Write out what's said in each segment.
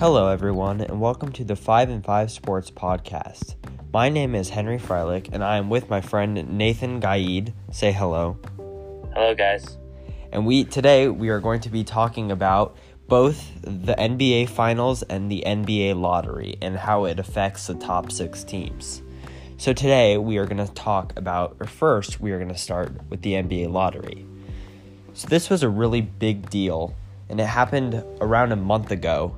Hello, everyone, and welcome to the 5 and 5 Sports Podcast. My name is Henry Freilich, and I am with my friend Nathan Gaid. Say hello. Hello, guys. And we today we are going to be talking about both the NBA Finals and the NBA Lottery and how it affects the top six teams. So today we are going to talk about, or first we are going to start with the NBA Lottery. So this was a really big deal, and it happened around a month ago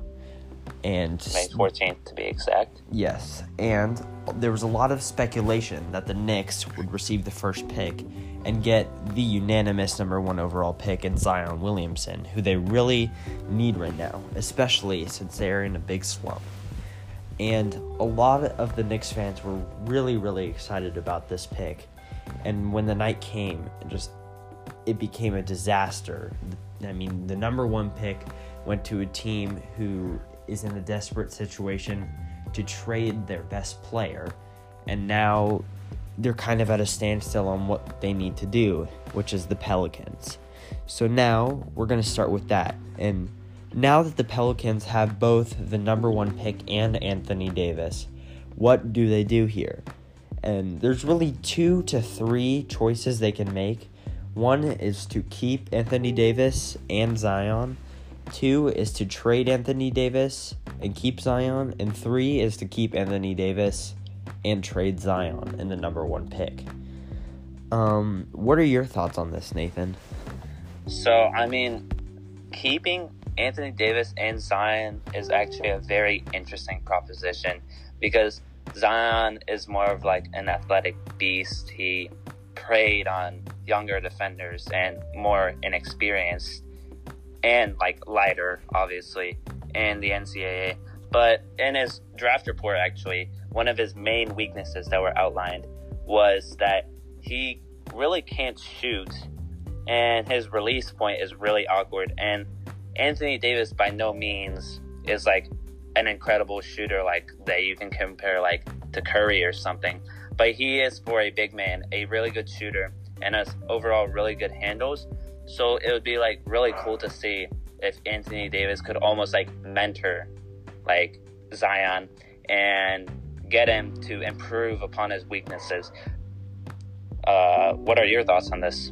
and May 14th to be exact. Yes, and there was a lot of speculation that the Knicks would receive the first pick and get the unanimous number one overall pick in Zion Williamson, who they really need right now, especially since they're in a big slump. And a lot of the Knicks fans were really, really excited about this pick. And when the night came, it just it became a disaster. I mean, the number one pick went to a team who is in a desperate situation to trade their best player, and now they're kind of at a standstill on what they need to do, which is the Pelicans. So now we're going to start with that. And now that the Pelicans have both the number one pick and Anthony Davis, what do they do here? And there's really two to three choices they can make. One is to keep Anthony Davis and Zion, Two is to trade Anthony Davis and keep Zion. And three is to keep Anthony Davis and trade Zion in the number one pick. Um, what are your thoughts on this, Nathan? So, I mean, keeping Anthony Davis and Zion is actually a very interesting proposition because Zion is more of like an athletic beast. He preyed on younger defenders and more inexperienced and like lighter, obviously, in the NCAA. But in his draft report, actually, one of his main weaknesses that were outlined was that he really can't shoot, and his release point is really awkward. And Anthony Davis, by no means, is like an incredible shooter, like that you can compare like to Curry or something. But he is for a big man, a really good shooter, and has overall really good handles. So it would be like really cool to see if Anthony Davis could almost like mentor like Zion and get him to improve upon his weaknesses. Uh, what are your thoughts on this?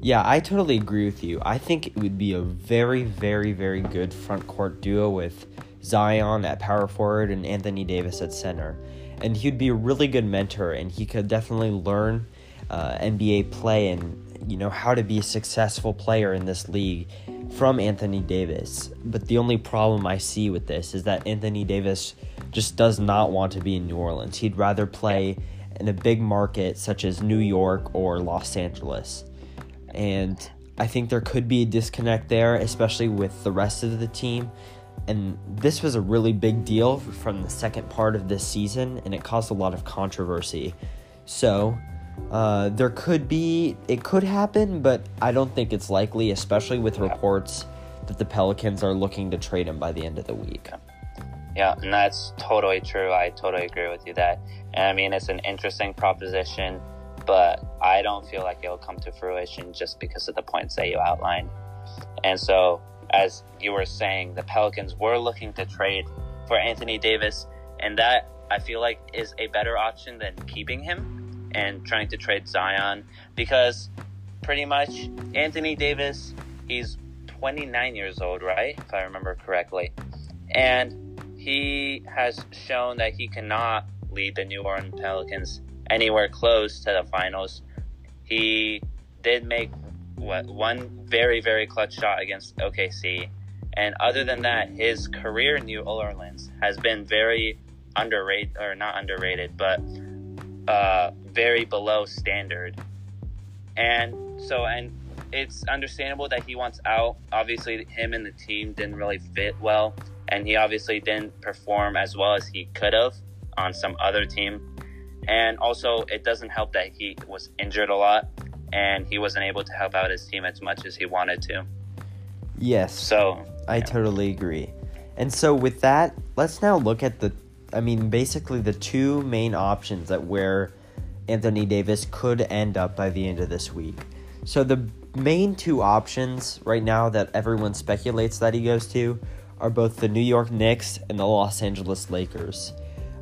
Yeah, I totally agree with you. I think it would be a very, very, very good front court duo with Zion at power forward and Anthony Davis at center. And he'd be a really good mentor, and he could definitely learn uh, NBA play and you know how to be a successful player in this league from Anthony Davis. But the only problem I see with this is that Anthony Davis just does not want to be in New Orleans. He'd rather play in a big market such as New York or Los Angeles. And I think there could be a disconnect there, especially with the rest of the team. And this was a really big deal from the second part of this season, and it caused a lot of controversy. So, uh, there could be, it could happen, but I don't think it's likely, especially with reports that the Pelicans are looking to trade him by the end of the week. Yeah, and that's totally true. I totally agree with you that. And I mean, it's an interesting proposition, but I don't feel like it'll come to fruition just because of the points that you outlined. And so, as you were saying, the Pelicans were looking to trade for Anthony Davis, and that I feel like is a better option than keeping him and trying to trade Zion because pretty much Anthony Davis, he's 29 years old, right? If I remember correctly. And he has shown that he cannot lead the New Orleans Pelicans anywhere close to the finals. He did make what one very very clutch shot against OKC, and other than that, his career in New Orleans has been very underrated or not underrated, but uh, very below standard. And so, and it's understandable that he wants out. Obviously, him and the team didn't really fit well, and he obviously didn't perform as well as he could have on some other team. And also, it doesn't help that he was injured a lot and he wasn't able to help out his team as much as he wanted to. Yes. So, I yeah. totally agree. And so, with that, let's now look at the, I mean, basically the two main options that where Anthony Davis could end up by the end of this week. So the main two options right now that everyone speculates that he goes to are both the New York Knicks and the Los Angeles Lakers.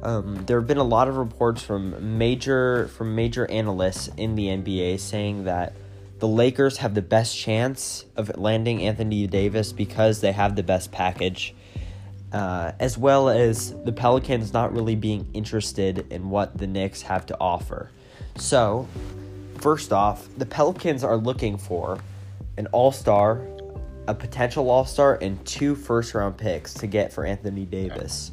Um, there have been a lot of reports from major from major analysts in the NBA saying that the Lakers have the best chance of landing Anthony Davis because they have the best package, uh, as well as the Pelicans not really being interested in what the Knicks have to offer. So, first off, the Pelicans are looking for an All Star, a potential All Star, and two first round picks to get for Anthony Davis.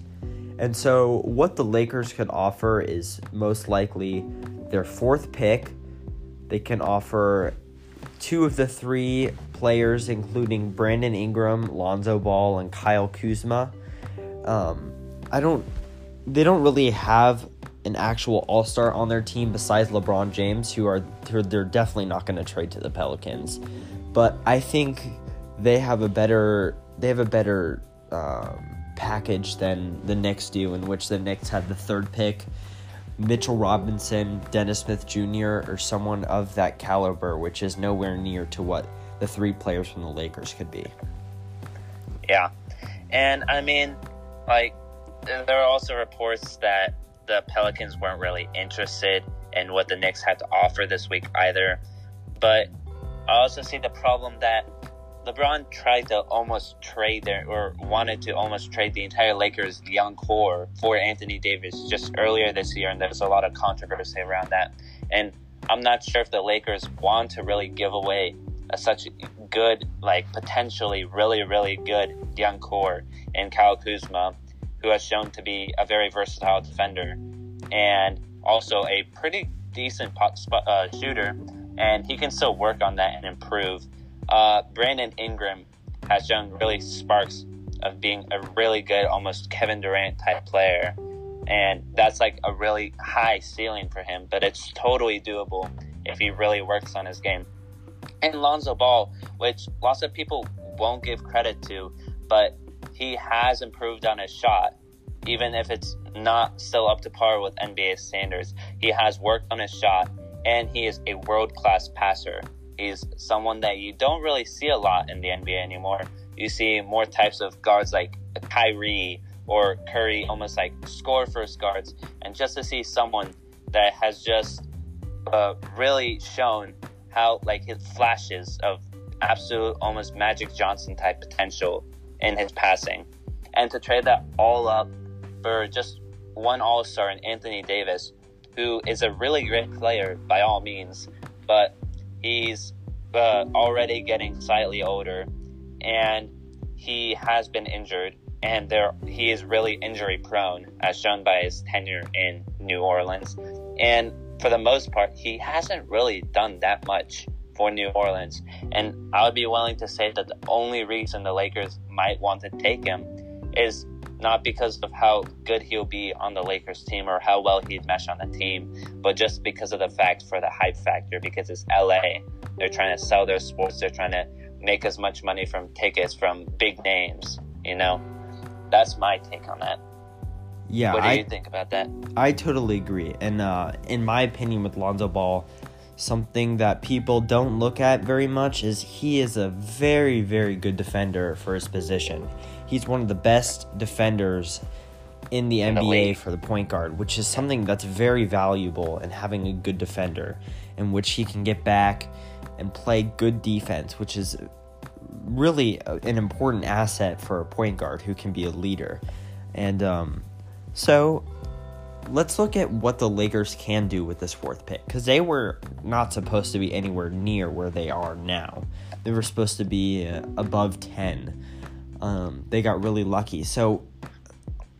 And so, what the Lakers could offer is most likely their fourth pick. They can offer two of the three players, including Brandon Ingram, Lonzo Ball, and Kyle Kuzma. Um, I don't. They don't really have an actual All Star on their team besides LeBron James, who are they're definitely not going to trade to the Pelicans. But I think they have a better they have a better um, package than the Knicks do, in which the Knicks had the third pick. Mitchell Robinson, Dennis Smith Jr., or someone of that caliber, which is nowhere near to what the three players from the Lakers could be. Yeah. And I mean, like, there are also reports that the Pelicans weren't really interested in what the Knicks had to offer this week either. But I also see the problem that LeBron tried to almost trade their or wanted to almost trade the entire Lakers young core for Anthony Davis just earlier this year, and there was a lot of controversy around that. And I'm not sure if the Lakers want to really give away a, such good, like potentially really, really good young core in Kyle Kuzma, who has shown to be a very versatile defender and also a pretty decent uh, shooter, and he can still work on that and improve uh, Brandon Ingram has shown really sparks of being a really good, almost Kevin Durant type player. And that's like a really high ceiling for him, but it's totally doable if he really works on his game. And Lonzo Ball, which lots of people won't give credit to, but he has improved on his shot, even if it's not still up to par with NBA standards. He has worked on his shot, and he is a world class passer. He's someone that you don't really see a lot in the NBA anymore. You see more types of guards like Kyrie or Curry, almost like score first guards. And just to see someone that has just uh, really shown how like his flashes of absolute almost Magic Johnson type potential in his passing, and to trade that all up for just one All Star in Anthony Davis, who is a really great player by all means, but He's uh, already getting slightly older, and he has been injured, and there he is really injury prone, as shown by his tenure in New Orleans. And for the most part, he hasn't really done that much for New Orleans. And I would be willing to say that the only reason the Lakers might want to take him is not because of how good he'll be on the Lakers team or how well he'd mesh on the team, but just because of the fact for the hype factor, because it's LA. They're trying to sell their sports, they're trying to make as much money from tickets from big names, you know? That's my take on that. Yeah. What do I, you think about that? I totally agree. And uh, in my opinion, with Lonzo Ball, something that people don't look at very much is he is a very, very good defender for his position. He's one of the best defenders in the in NBA the for the point guard, which is something that's very valuable in having a good defender in which he can get back and play good defense, which is really an important asset for a point guard who can be a leader. And um, so let's look at what the Lakers can do with this fourth pick because they were not supposed to be anywhere near where they are now. They were supposed to be uh, above 10 um, they got really lucky. So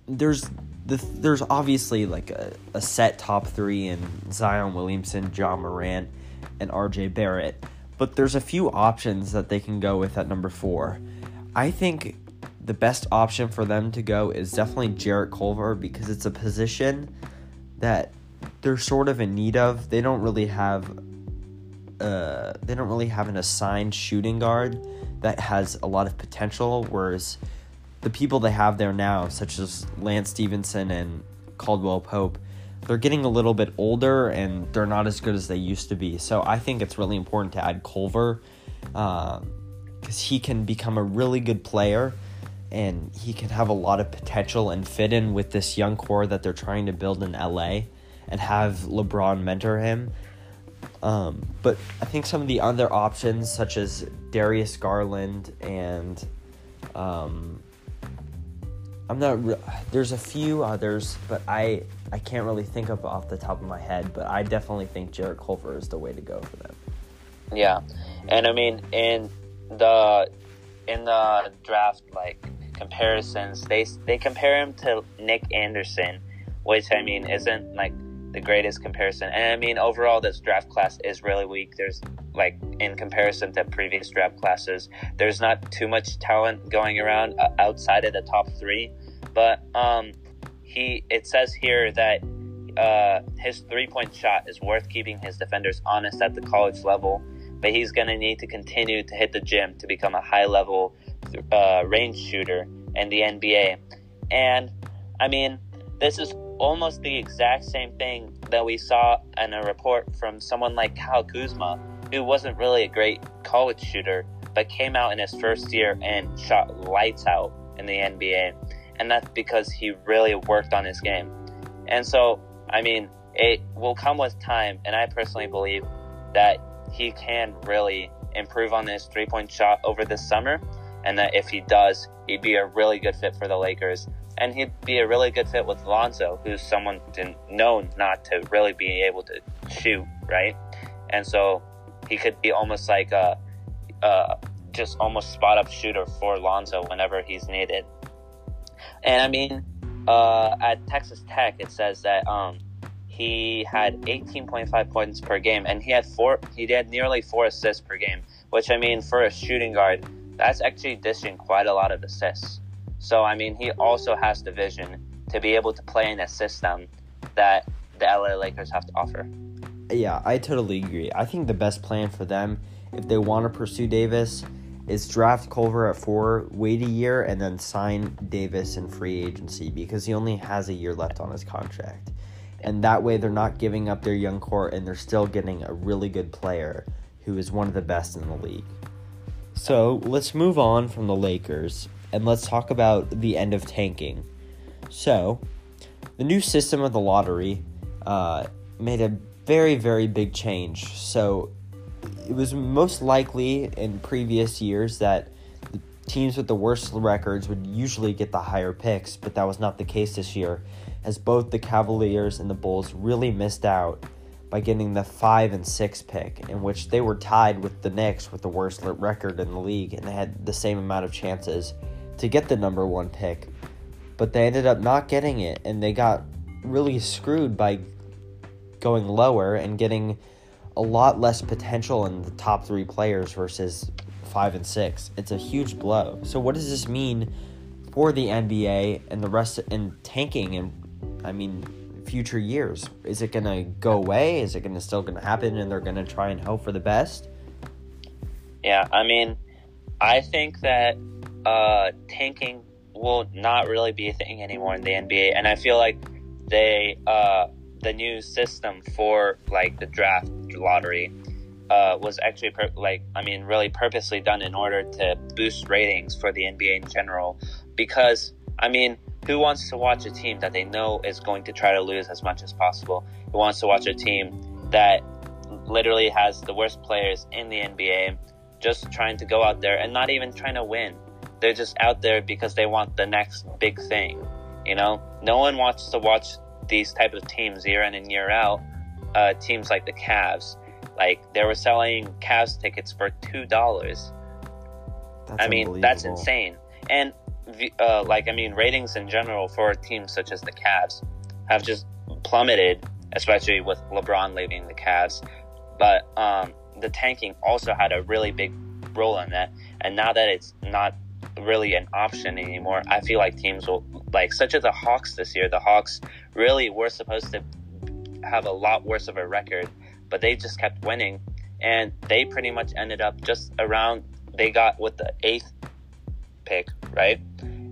there's the, there's obviously like a, a set top three in Zion Williamson, Ja Morant, and RJ Barrett, but there's a few options that they can go with at number four. I think the best option for them to go is definitely Jarrett Culver because it's a position that they're sort of in need of. They don't really have uh, they don't really have an assigned shooting guard that has a lot of potential, whereas the people they have there now, such as Lance Stephenson and Caldwell Pope, they're getting a little bit older and they're not as good as they used to be. So I think it's really important to add Culver because um, he can become a really good player and he can have a lot of potential and fit in with this young core that they're trying to build in LA and have LeBron mentor him. Um, but I think some of the other options, such as Darius Garland and um, I'm not. Re- there's a few others, but I I can't really think of off the top of my head. But I definitely think Jarrett Culver is the way to go for them. Yeah, and I mean in the in the draft like comparisons, they they compare him to Nick Anderson, which I mean isn't like the greatest comparison. And I mean, overall, this draft class is really weak. There's like in comparison to previous draft classes, there's not too much talent going around uh, outside of the top three. But um, he it says here that uh, his three point shot is worth keeping his defenders honest at the college level. But he's going to need to continue to hit the gym to become a high level uh, range shooter in the NBA. And I mean, this is almost the exact same thing that we saw in a report from someone like Kyle Kuzma, who wasn't really a great college shooter, but came out in his first year and shot lights out in the NBA. And that's because he really worked on his game. And so, I mean, it will come with time. And I personally believe that he can really improve on his three point shot over this summer. And that if he does, he'd be a really good fit for the Lakers and he'd be a really good fit with Lonzo, who's someone known not to really be able to shoot, right? And so he could be almost like a, a just almost spot up shooter for Lonzo whenever he's needed. And I mean, uh, at Texas Tech, it says that um, he had 18.5 points per game, and he had four. He had nearly four assists per game, which I mean, for a shooting guard, that's actually dishing quite a lot of assists. So, I mean, he also has the vision to be able to play in a system that the LA Lakers have to offer. Yeah, I totally agree. I think the best plan for them, if they want to pursue Davis, is draft Culver at four, wait a year, and then sign Davis in free agency because he only has a year left on his contract. And that way, they're not giving up their young core and they're still getting a really good player who is one of the best in the league. So let's move on from the Lakers and let's talk about the end of tanking. So, the new system of the lottery uh, made a very, very big change. So, it was most likely in previous years that teams with the worst records would usually get the higher picks, but that was not the case this year, as both the Cavaliers and the Bulls really missed out by getting the 5 and 6 pick, in which they were tied with the Knicks with the worst record in the league and they had the same amount of chances to get the number one pick, but they ended up not getting it, and they got really screwed by going lower and getting a lot less potential in the top three players versus five and six. It's a huge blow. So, what does this mean for the NBA and the rest and tanking and I mean future years? Is it gonna go away? Is it gonna still gonna happen and they're gonna try and hope for the best? Yeah, I mean, I think that uh, tanking will not really be a thing anymore in the NBA, and I feel like they uh, the new system for like the draft lottery uh, was actually per- like I mean really purposely done in order to boost ratings for the NBA in general because I mean who wants to watch a team that they know is going to try to lose as much as possible who wants to watch a team that literally has the worst players in the NBA just trying to go out there and not even trying to win they're just out there because they want the next big thing. You know, no one wants to watch these type of teams year in and year out. Uh, teams like the Cavs, like they were selling Cavs tickets for two dollars. I mean, that's insane. And uh, like, I mean, ratings in general for teams such as the Cavs have just plummeted, especially with LeBron leaving the Cavs. But um, the tanking also had a really big role in that. And now that it's not really an option anymore. I feel like teams will like such as the Hawks this year. The Hawks really were supposed to have a lot worse of a record, but they just kept winning, and they pretty much ended up just around. They got with the eighth pick, right?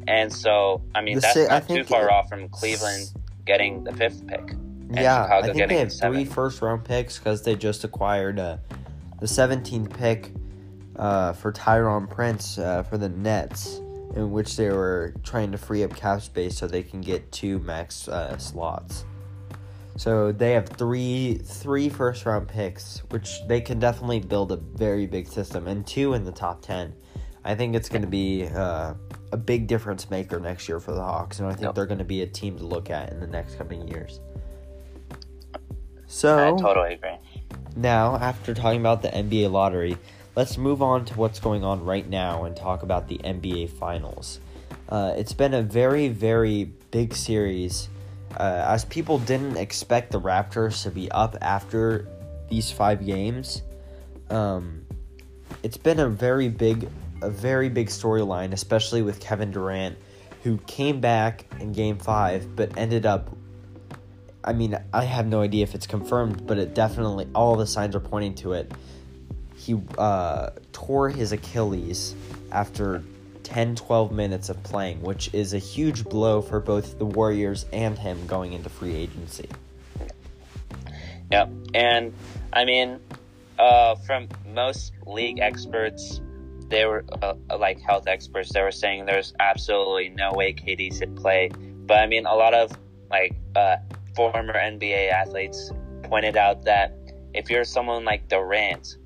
And so, I mean, the that's si- not too far off from Cleveland getting the fifth pick. Yeah, Chicago I think they have three first round picks because they just acquired uh, the 17th pick uh, for Taurean Prince uh, for the Nets, in which they were trying to free up cap space so they can get two max uh, slots. So they have three three first round picks, which they can definitely build a very big system, and two in the top ten. I think it's going to be uh, a big difference maker next year for the Hawks, and I think Yep. they're going to be a team to look at in the next coming years. So I totally agree. now, after talking about the NBA lottery, let's move on to what's going on right now and talk about the NBA Finals. Uh, it's been a very, very big series. Uh, as people didn't expect the Raptors to be up after these five games, um, it's been a very big, a very big storyline, especially with Kevin Durant, who came back in Game Five but ended up I mean, I have no idea if it's confirmed, but it definitely all the signs are pointing to it. He uh, tore his Achilles after 10 12 minutes of playing, which is a huge blow for both the Warriors and him going into free agency. Yep. And I mean, uh, from most league experts, they were uh, like health experts. They were saying there's absolutely no way KD should play. But I mean, a lot of like uh, former NBA athletes pointed out that if you're someone like Durant,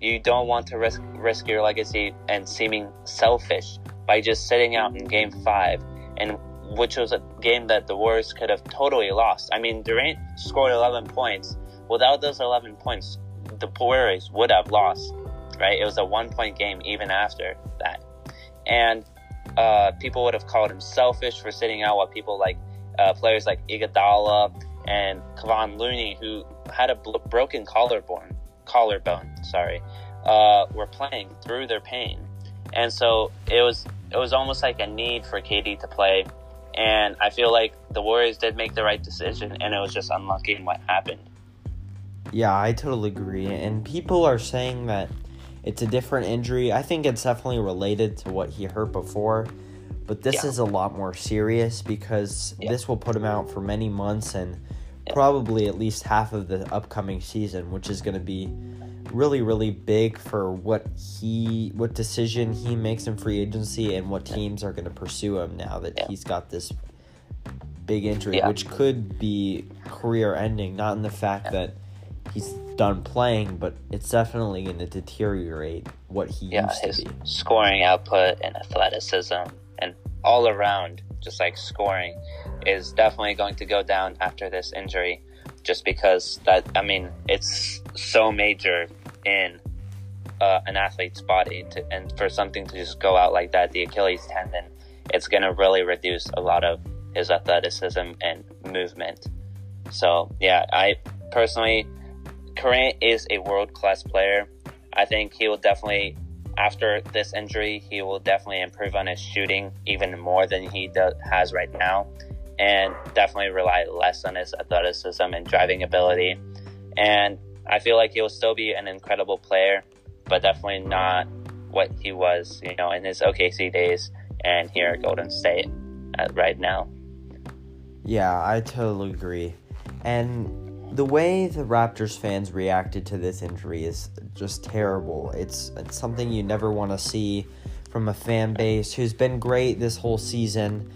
you don't want to risk risk your legacy and seeming selfish by just sitting out in Game Five, and which was a game that the Warriors could have totally lost. I mean, Durant scored 11 points. Without those 11 points, the Warriors would have lost. Right? It was a one point game even after that, and uh, people would have called him selfish for sitting out while people like uh, players like Iguodala and Kevon Looney, who had a bl- broken collarbone, collarbone, sorry, uh, were playing through their pain, and so it was it was almost like a need for KD to play, and I feel like the Warriors did make the right decision, and it was just unlucky in what happened. Yeah, I totally agree. And people are saying that it's a different injury. I think it's definitely related to what he hurt before, but this Yeah. is a lot more serious because Yeah. this will put him out for many months and probably at least half of the upcoming season, which is going to be really really big for what he what decision he makes in free agency and what teams are going to pursue him now that Yeah. he's got this big injury Yeah. which could be career ending not in the fact that he's done playing but it's definitely going to deteriorate what he yeah, used his to be scoring output and athleticism and all around, just like scoring, is definitely going to go down after this injury. Just because that, I mean, it's so major in uh, an athlete's body, to, and for something to just go out like that, the Achilles tendon, it's going to really reduce a lot of his athleticism and movement. So yeah, I personally, Durant is a world class player. I think he will definitely after this injury, he will definitely improve on his shooting even more than he has right now, and definitely rely less on his athleticism and driving ability. And I feel like he will still be an incredible player, but definitely not what he was, you know, in his OKC days and here at Golden State at right now. Yeah, I totally agree. And the way the Raptors fans reacted to this injury is just terrible. It's it's something you never want to see from a fan base who's been great this whole season.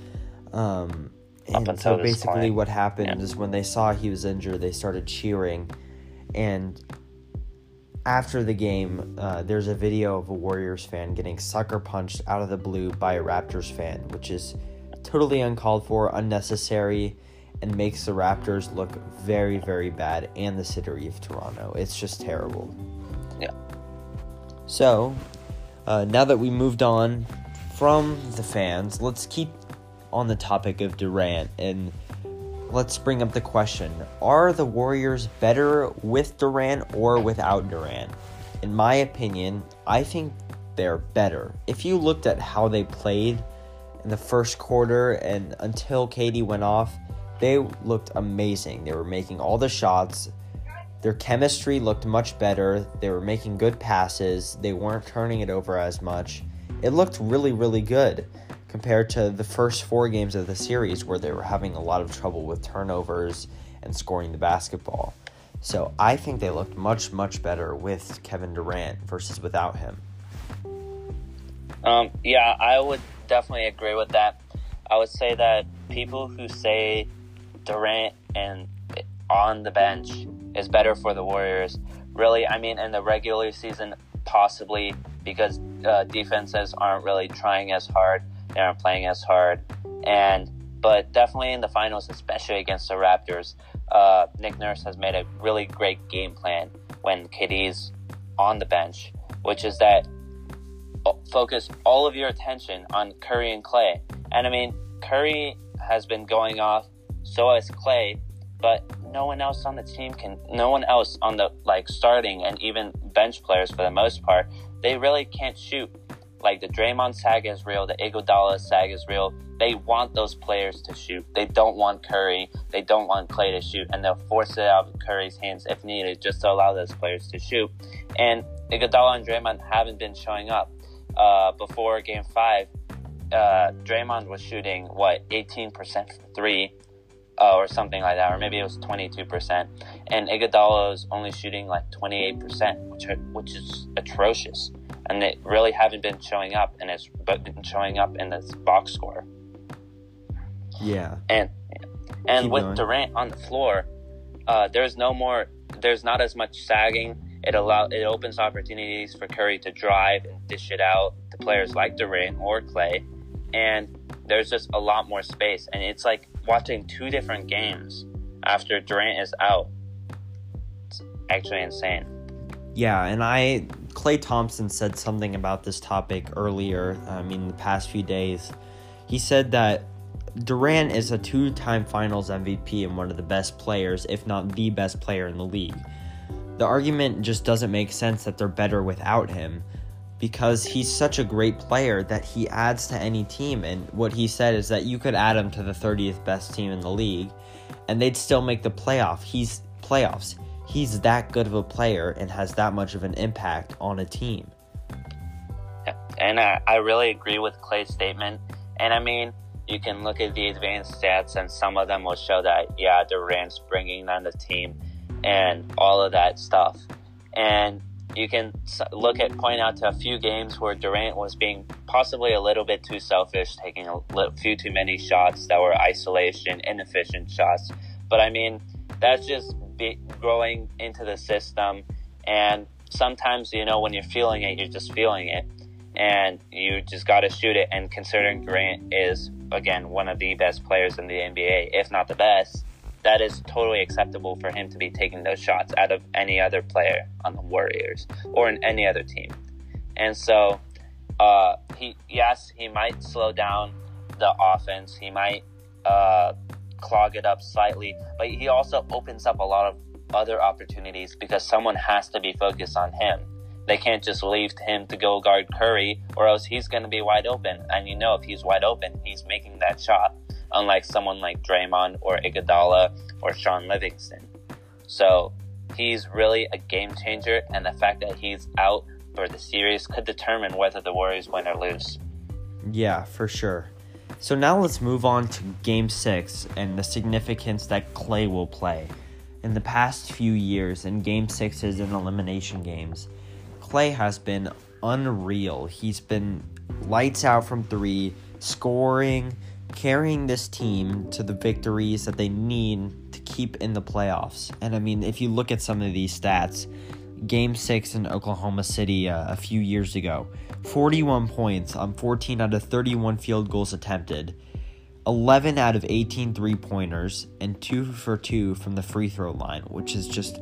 Um, and so basically, point. what happened Yeah. is when they saw he was injured, they started cheering. And after the game, uh, there's a video of a Warriors fan getting sucker punched out of the blue by a Raptors fan, which is totally uncalled for, unnecessary, and makes the Raptors look very, very bad and the city of Toronto. It's just terrible. Yeah. So, uh, now that we moved on from the fans, let's keep on the topic of Durant and let's bring up the question Are the Warriors better with Durant or without Durant? In my opinion, I think they're better. If you looked at how they played in the first quarter and until KD went off, they looked amazing. They were making all the shots. Their chemistry looked much better. They were making good passes. They weren't turning it over as much. It looked really, really good compared to the first four games of the series where they were having a lot of trouble with turnovers and scoring the basketball. So I think they looked much, much better with Kevin Durant versus without him. Um, yeah, I would definitely agree with that. I would say that people who say Durant and on the bench is better for the Warriors. Really, I mean, in the regular season, possibly because uh, defenses aren't really trying as hard, they aren't playing as hard, and but definitely in the finals, especially against the Raptors, uh, Nick Nurse has made a really great game plan when KD's on the bench, which is that uh, focus all of your attention on Curry and Klay. And I mean, Curry has been going off, so has Klay, but no one else on the team can, no one else on the like starting and even bench players for the most part, they really can't shoot. Like the Draymond saga is real, the Iguodala saga is real. They want those players to shoot. They don't want Curry. They don't want Klay to shoot, and they'll force it out of Curry's hands if needed, just to allow those players to shoot. And Iguodala and Draymond haven't been showing up. Uh, before Game Five, uh, Draymond was shooting what 18% from three, uh, or something like that, or maybe it was 22%, and Iguodala is only shooting like 28%, which are, which is atrocious, and they really haven't been showing up, and it's been showing up in this box score. Yeah, and and Keep with going. Durant on the floor, uh, there's no more, there's not as much sagging. It allow it opens opportunities for Curry to drive and dish it out to players like Durant or Klay, and there's just a lot more space. And it's like watching two different games after Durant is out. It's actually insane. Yeah, and I Klay Thompson said something about this topic earlier. I mean, the past few days, he said that Durant is a two-time Finals MVP and one of the best players, if not the best player in the league. The argument just doesn't make sense that they're better without him because he's such a great player that he adds to any team. And what he said is that you could add him to the 30th best team in the league and they'd still make the playoff. He's playoffs. He's that good of a player and has that much of an impact on a team. And I, I really agree with Klay's statement. And I mean, you can look at the advanced stats, and some of them will show that, yeah, Durant's bringing on the team and all of that stuff. And you can look at, point out to a few games where Durant was being possibly a little bit too selfish, taking a few too many shots that were isolation, inefficient shots. But I mean, that's just growing into the system. And sometimes, you know, when you're feeling it, you're just feeling it. And you just got to shoot it. And considering Durant is, again, one of the best players in the NBA, if not the best, that is totally acceptable for him to be taking those shots out of any other player on the Warriors or in any other team. And so, uh, he yes, he might slow down the offense. He might uh, clog it up slightly, but he also opens up a lot of other opportunities because someone has to be focused on him. They can't just leave him to go guard Curry, or else he's going to be wide open. And you know, if he's wide open, he's making that shot. Unlike someone like Draymond or Iguodala or Shaun Livingston. So he's really a game changer, and the fact that he's out for the series could determine whether the Warriors win or lose. Yeah, for sure. So now let's move on to game six and the significance that Klay will play. In the past few years, in game sixes and elimination games, Klay has been unreal. He's been lights out from three, scoring, carrying this team to the victories that they need to keep in the playoffs. And I mean, if you look at some of these stats, game six in Oklahoma City uh, a few years ago 41 points on 14 out of 31 field goals attempted, 11 out of 18 three pointers, and 2 for 2 from the free throw line, which is just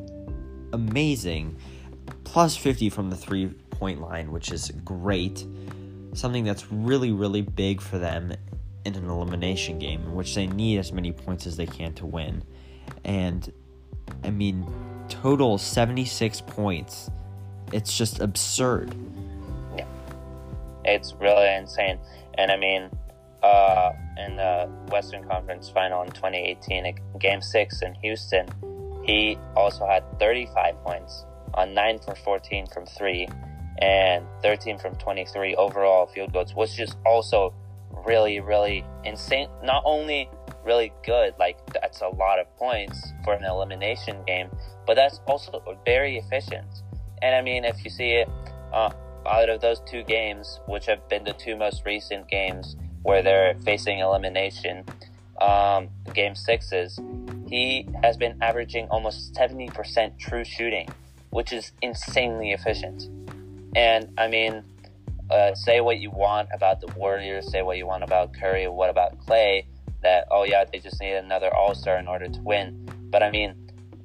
amazing. Plus 50 from the three point line, which is great. Something that's really, really big for them in an elimination game, in which they need as many points as they can to win. And I mean, total 76 points. It's just absurd. Yeah. It's really insane. And I mean, uh, in the Western Conference Final in 2018, Game Six in Houston, he also had 35 points on nine for 14 from three, and 13 from 23 overall field goals, which is also really, really insane. Not only really good, like that's a lot of points for an elimination game, but that's also very efficient. And I mean, if you see it, uh, out of those two games, which have been the two most recent games where they're facing elimination, um, game sixes, he has been averaging almost 70% true shooting, which is insanely efficient. And I mean, uh, say what you want about the Warriors, say what you want about Curry, what about Klay, that, oh yeah, they just need another All Star in order to win. But I mean,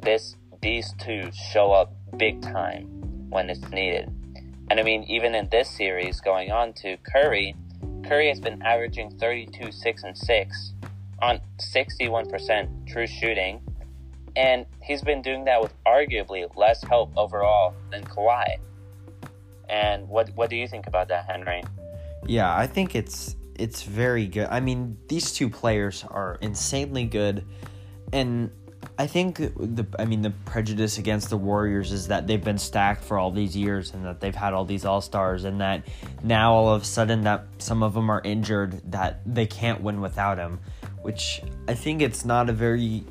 this these two show up big time when it's needed. And I mean, even in this series going on to Curry, Curry has been averaging 32, 6, and 6 on 61% true shooting. And he's been doing that with arguably less help overall than Kawhi. And what what do you think about that, Henry? Yeah, I think it's it's very good. I mean, these two players are insanely good, and I think the I mean the prejudice against the Warriors is that they've been stacked for all these years and that they've had all these all stars and that now all of a sudden that some of them are injured that they can't win without him, which I think it's not a very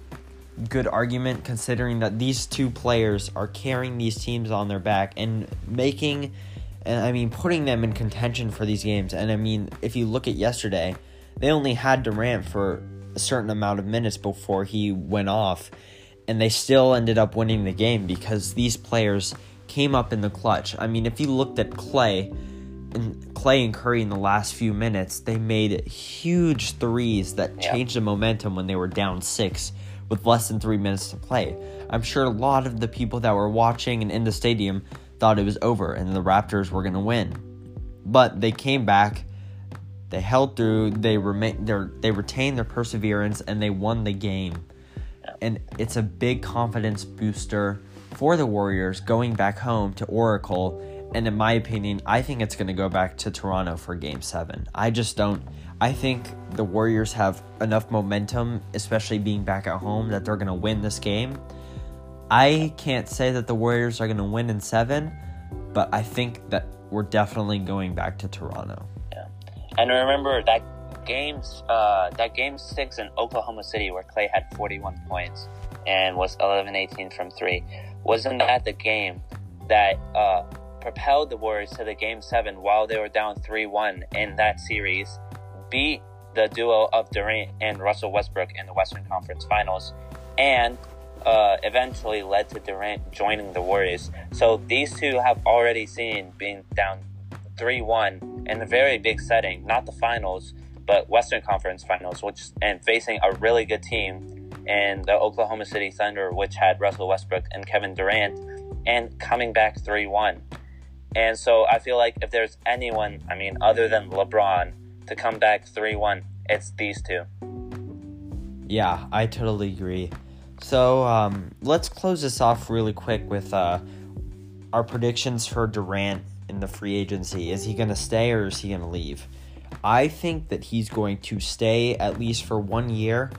good argument considering that these two players are carrying these teams on their back and making and I mean putting them in contention for these games. And I mean, if you look at yesterday, they only had Durant for a certain amount of minutes before he went off, and they still ended up winning the game because these players came up in the clutch. I mean, if you looked at Klay and Klay and Curry in the last few minutes, they made huge threes that changed the momentum when they were down six with less than three minutes to play. I'm sure a lot of the people that were watching and in the stadium thought it was over and the Raptors were going to win. But they came back, they held through, they remain they retained their perseverance and they won the game. And it's a big confidence booster for the Warriors going back home to Oracle. And in my opinion, I think it's going to go back to Toronto for game 7. I just don't I think the Warriors have enough momentum, especially being back at home, that they're going to win this game. I can't say that the Warriors are going to win in seven, but I think that we're definitely going back to Toronto. Yeah, and remember that games, uh, that game six in Oklahoma City where Klay had 41 points and was 11-18 from three. Wasn't that the game that uh, propelled the Warriors to the game seven while they were down 3-1 in that series, beat the duo of Durant and Russell Westbrook in the Western Conference Finals, and uh, eventually led to Durant joining the Warriors. So these two have already seen being down 3 1 in a very big setting, not the finals, but Western Conference finals, which and facing a really good team in the Oklahoma City Thunder, which had Russell Westbrook and Kevin Durant, and coming back 3 1. And so I feel like if there's anyone, I mean, other than LeBron, to come back 3 1, it's these two. Yeah, I totally agree. So um, let's close this off really quick with uh, our predictions for Durant in the free agency. Is he going to stay or is he going to leave? I think that he's going to stay at least for one year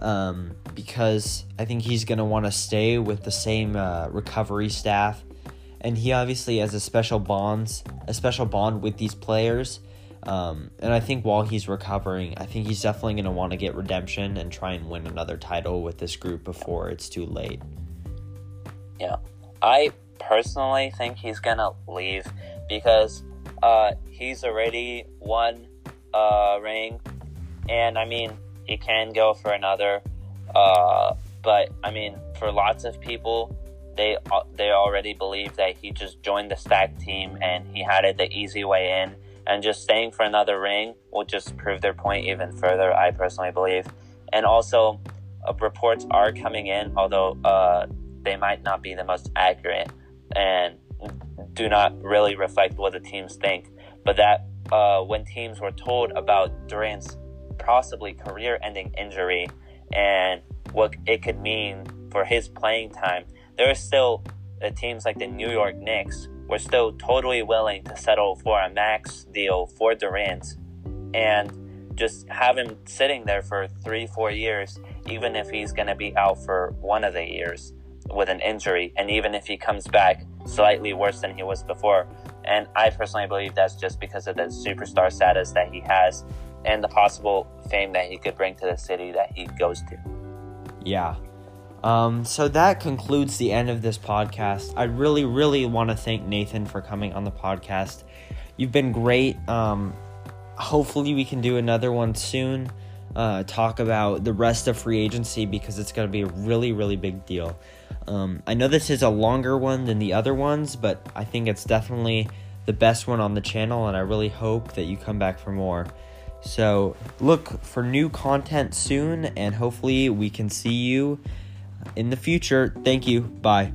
um, because I think he's going to want to stay with the same uh, recovery staff. And he obviously has a special bonds, a special bond with these players um, and I think while he's recovering, I think he's definitely going to want to get redemption and try and win another title with this group before it's too late. Yeah. I personally think he's going to leave because uh, he's already won a ring. And I mean, he can go for another. Uh, but I mean, for lots of people, they uh, they already believe that he just joined the stack team and he had it the easy way in and just staying for another ring will just prove their point even further, I personally believe. And also, uh, reports are coming in, although uh, they might not be the most accurate and do not really reflect what the teams think. But that uh, when teams were told about Durant's possibly career ending injury and what it could mean for his playing time, there are still uh, teams like the New York Knicks were still totally willing to settle for a max deal for Durant and just have him sitting there for three, four years, even if he's going to be out for one of the years with an injury, and even if he comes back slightly worse than he was before. And I personally believe that's just because of the superstar status that he has and the possible fame that he could bring to the city that he goes to. Yeah, um, so that concludes the end of this podcast. I really, really want to thank Nathan for coming on the podcast you've been great. Um, hopefully, we can do another one soon. Uh, talk about the rest of free agency because it's going to be a really, really big deal. Um, I know this is a longer one than the other ones, but I think it's definitely the best one on the channel, and I really hope that you come back for more. So, look for new content soon, and hopefully, we can see you in the future. Thank you. Bye.